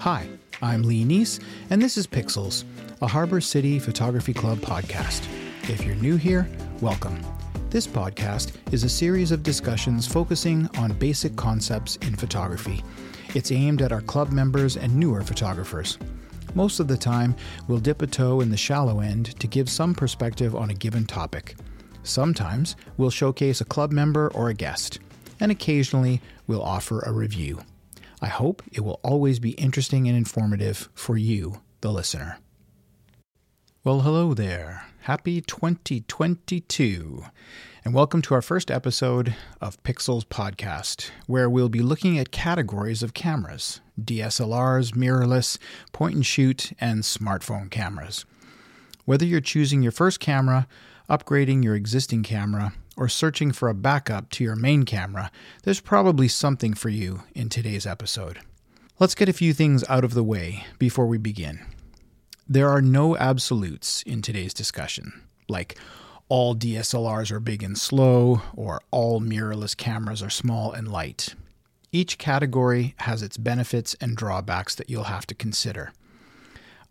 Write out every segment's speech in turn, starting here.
Hi, I'm Lee Neese, and this is Pixels, a Harbor City Photography Club podcast. If you're new here, welcome. This podcast is a series of discussions focusing on basic concepts in photography. It's aimed at our club members and newer photographers. Most of the time, we'll dip a toe in the shallow end to give some perspective on a given topic. Sometimes, we'll showcase a club member or a guest, and occasionally, we'll offer a review. I hope it will always be interesting and informative for you, the listener. Well, hello there. Happy 2022. And welcome to our first episode of Pixels Podcast, where we'll be looking at categories of cameras DSLRs, mirrorless, point and shoot, and smartphone cameras. Whether you're choosing your first camera, upgrading your existing camera, or searching for a backup to your main camera, there's probably something for you in today's episode. Let's get a few things out of the way before we begin. There are no absolutes in today's discussion, like all DSLRs are big and slow, or all mirrorless cameras are small and light. Each category has its benefits and drawbacks that you'll have to consider.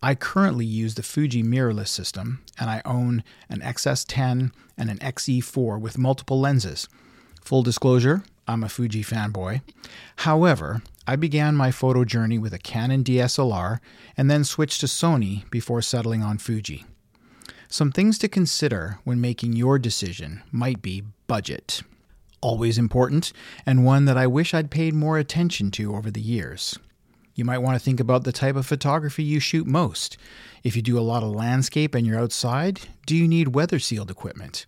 I currently use the Fuji mirrorless system, and I own an XS10 and an XE4 with multiple lenses. Full disclosure, I'm a Fuji fanboy. However, I began my photo journey with a Canon DSLR and then switched to Sony before settling on Fuji. Some things to consider when making your decision might be budget. Always important, and one that I wish I'd paid more attention to over the years. You might want to think about the type of photography you shoot most. If you do a lot of landscape and you're outside, do you need weather sealed equipment?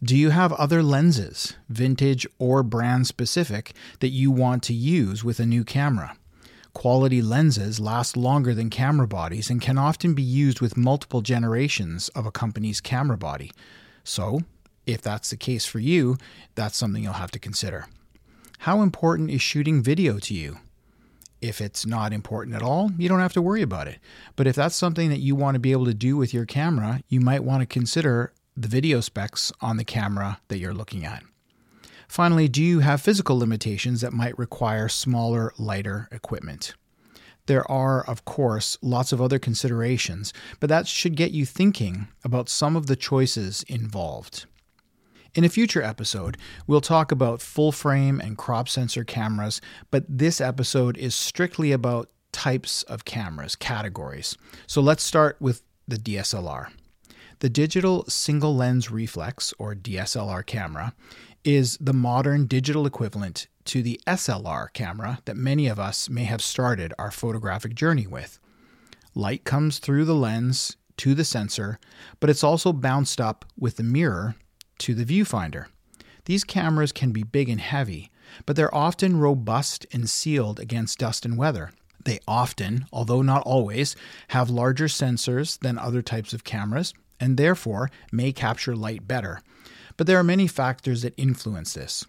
Do you have other lenses, vintage or brand specific, that you want to use with a new camera? Quality lenses last longer than camera bodies and can often be used with multiple generations of a company's camera body. So, if that's the case for you, that's something you'll have to consider. How important is shooting video to you? If it's not important at all, you don't have to worry about it. But if that's something that you want to be able to do with your camera, you might want to consider the video specs on the camera that you're looking at. Finally, do you have physical limitations that might require smaller, lighter equipment? There are, of course, lots of other considerations, but that should get you thinking about some of the choices involved. In a future episode, we'll talk about full frame and crop sensor cameras, but this episode is strictly about types of cameras, categories. So let's start with the DSLR. The digital single lens reflex, or DSLR camera, is the modern digital equivalent to the SLR camera that many of us may have started our photographic journey with. Light comes through the lens to the sensor, but it's also bounced up with the mirror to the viewfinder. These cameras can be big and heavy, but they're often robust and sealed against dust and weather. They often, although not always, have larger sensors than other types of cameras and therefore may capture light better. But there are many factors that influence this.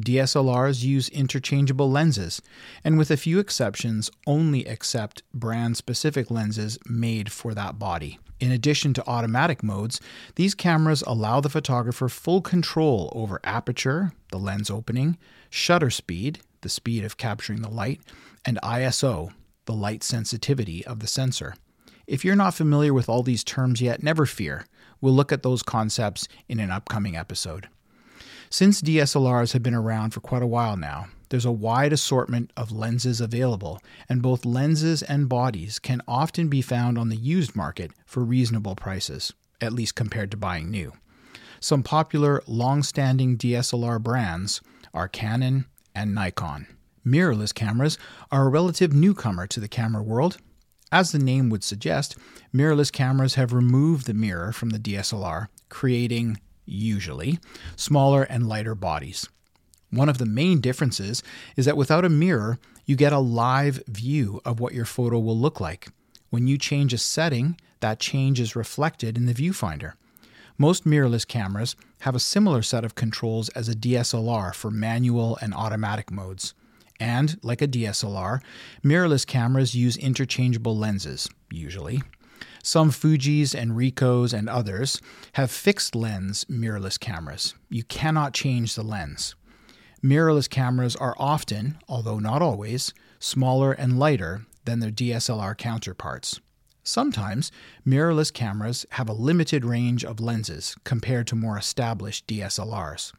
DSLRs use interchangeable lenses, and with a few exceptions, only accept brand specific lenses made for that body. In addition to automatic modes, these cameras allow the photographer full control over aperture, the lens opening, shutter speed, the speed of capturing the light, and ISO, the light sensitivity of the sensor. If you're not familiar with all these terms yet, never fear. We'll look at those concepts in an upcoming episode. Since DSLRs have been around for quite a while now, there's a wide assortment of lenses available, and both lenses and bodies can often be found on the used market for reasonable prices, at least compared to buying new. Some popular long standing DSLR brands are Canon and Nikon. Mirrorless cameras are a relative newcomer to the camera world as the name would suggest, mirrorless cameras have removed the mirror from the DSLR, creating, usually, smaller and lighter bodies. One of the main differences is that without a mirror, you get a live view of what your photo will look like. When you change a setting, that change is reflected in the viewfinder. Most mirrorless cameras have a similar set of controls as a DSLR for manual and automatic modes. And, like a DSLR, mirrorless cameras use interchangeable lenses, usually. Some Fujis and Ricohs and others have fixed lens mirrorless cameras. You cannot change the lens. Mirrorless cameras are often, although not always, smaller and lighter than their DSLR counterparts. Sometimes, mirrorless cameras have a limited range of lenses compared to more established DSLRs.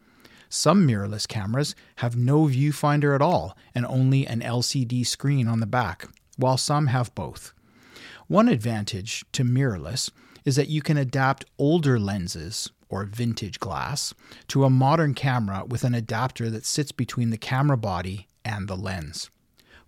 Some mirrorless cameras have no viewfinder at all and only an LCD screen on the back, while some have both. One advantage to mirrorless is that you can adapt older lenses or vintage glass to a modern camera with an adapter that sits between the camera body and the lens.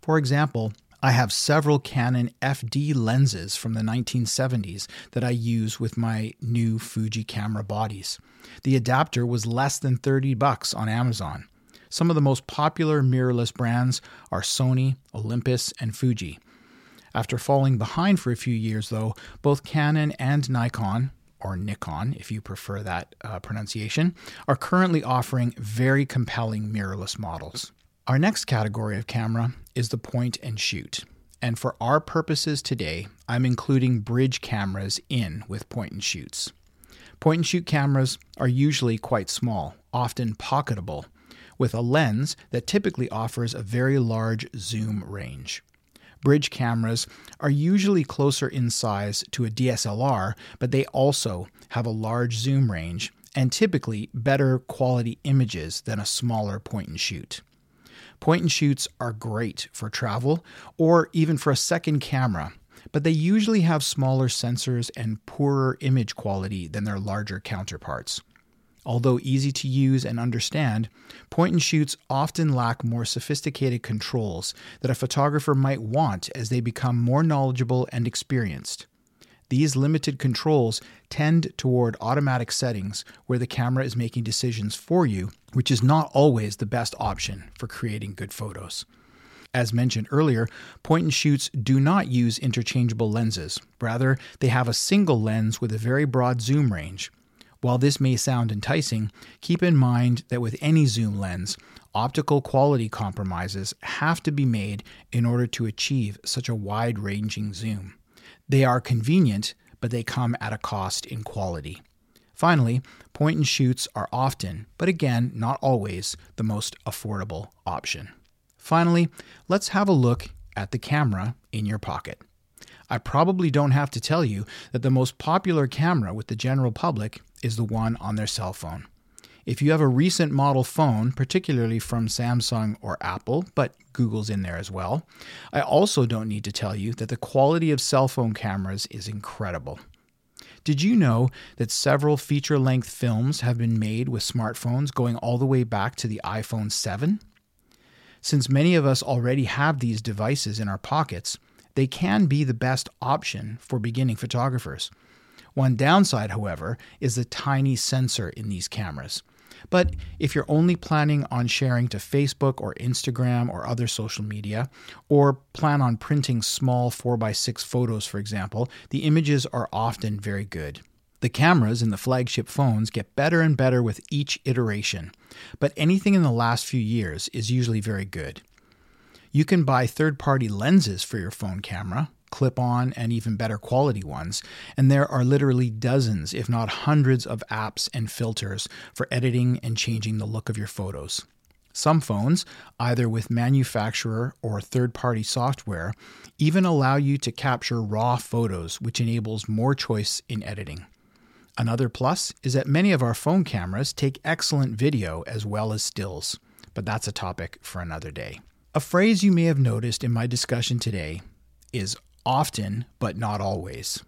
For example, I have several Canon FD lenses from the 1970s that I use with my new Fuji camera bodies. The adapter was less than 30 bucks on Amazon. Some of the most popular mirrorless brands are Sony, Olympus, and Fuji. After falling behind for a few years, though, both Canon and Nikon, or Nikon if you prefer that uh, pronunciation, are currently offering very compelling mirrorless models. Our next category of camera is the point and shoot. And for our purposes today, I'm including bridge cameras in with point and shoots. Point and shoot cameras are usually quite small, often pocketable, with a lens that typically offers a very large zoom range. Bridge cameras are usually closer in size to a DSLR, but they also have a large zoom range and typically better quality images than a smaller point and shoot. Point and shoots are great for travel or even for a second camera, but they usually have smaller sensors and poorer image quality than their larger counterparts. Although easy to use and understand, point and shoots often lack more sophisticated controls that a photographer might want as they become more knowledgeable and experienced. These limited controls tend toward automatic settings where the camera is making decisions for you, which is not always the best option for creating good photos. As mentioned earlier, point and shoots do not use interchangeable lenses. Rather, they have a single lens with a very broad zoom range. While this may sound enticing, keep in mind that with any zoom lens, optical quality compromises have to be made in order to achieve such a wide ranging zoom. They are convenient, but they come at a cost in quality. Finally, point and shoots are often, but again, not always, the most affordable option. Finally, let's have a look at the camera in your pocket. I probably don't have to tell you that the most popular camera with the general public is the one on their cell phone. If you have a recent model phone, particularly from Samsung or Apple, but Google's in there as well, I also don't need to tell you that the quality of cell phone cameras is incredible. Did you know that several feature length films have been made with smartphones going all the way back to the iPhone 7? Since many of us already have these devices in our pockets, they can be the best option for beginning photographers. One downside, however, is the tiny sensor in these cameras. But if you're only planning on sharing to Facebook or Instagram or other social media, or plan on printing small 4x6 photos, for example, the images are often very good. The cameras in the flagship phones get better and better with each iteration, but anything in the last few years is usually very good. You can buy third party lenses for your phone camera, clip on, and even better quality ones. And there are literally dozens, if not hundreds, of apps and filters for editing and changing the look of your photos. Some phones, either with manufacturer or third party software, even allow you to capture raw photos, which enables more choice in editing. Another plus is that many of our phone cameras take excellent video as well as stills, but that's a topic for another day. A phrase you may have noticed in my discussion today is often, but not always,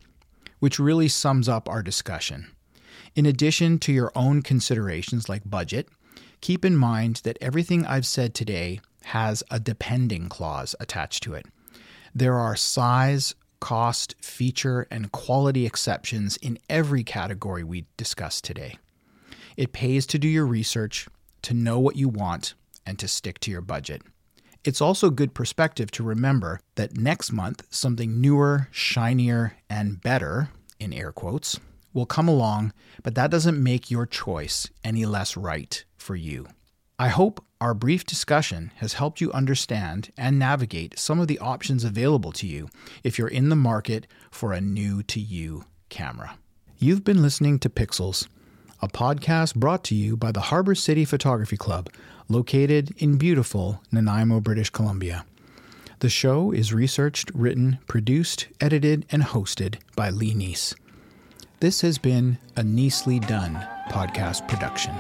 which really sums up our discussion. In addition to your own considerations like budget, keep in mind that everything I've said today has a depending clause attached to it. There are size, cost, feature, and quality exceptions in every category we discussed today. It pays to do your research, to know what you want, and to stick to your budget. It's also good perspective to remember that next month, something newer, shinier, and better, in air quotes, will come along, but that doesn't make your choice any less right for you. I hope our brief discussion has helped you understand and navigate some of the options available to you if you're in the market for a new to you camera. You've been listening to Pixels, a podcast brought to you by the Harbor City Photography Club located in beautiful Nanaimo, British Columbia. The show is researched, written, produced, edited, and hosted by Lee Neese. This has been a Neesely Done podcast production.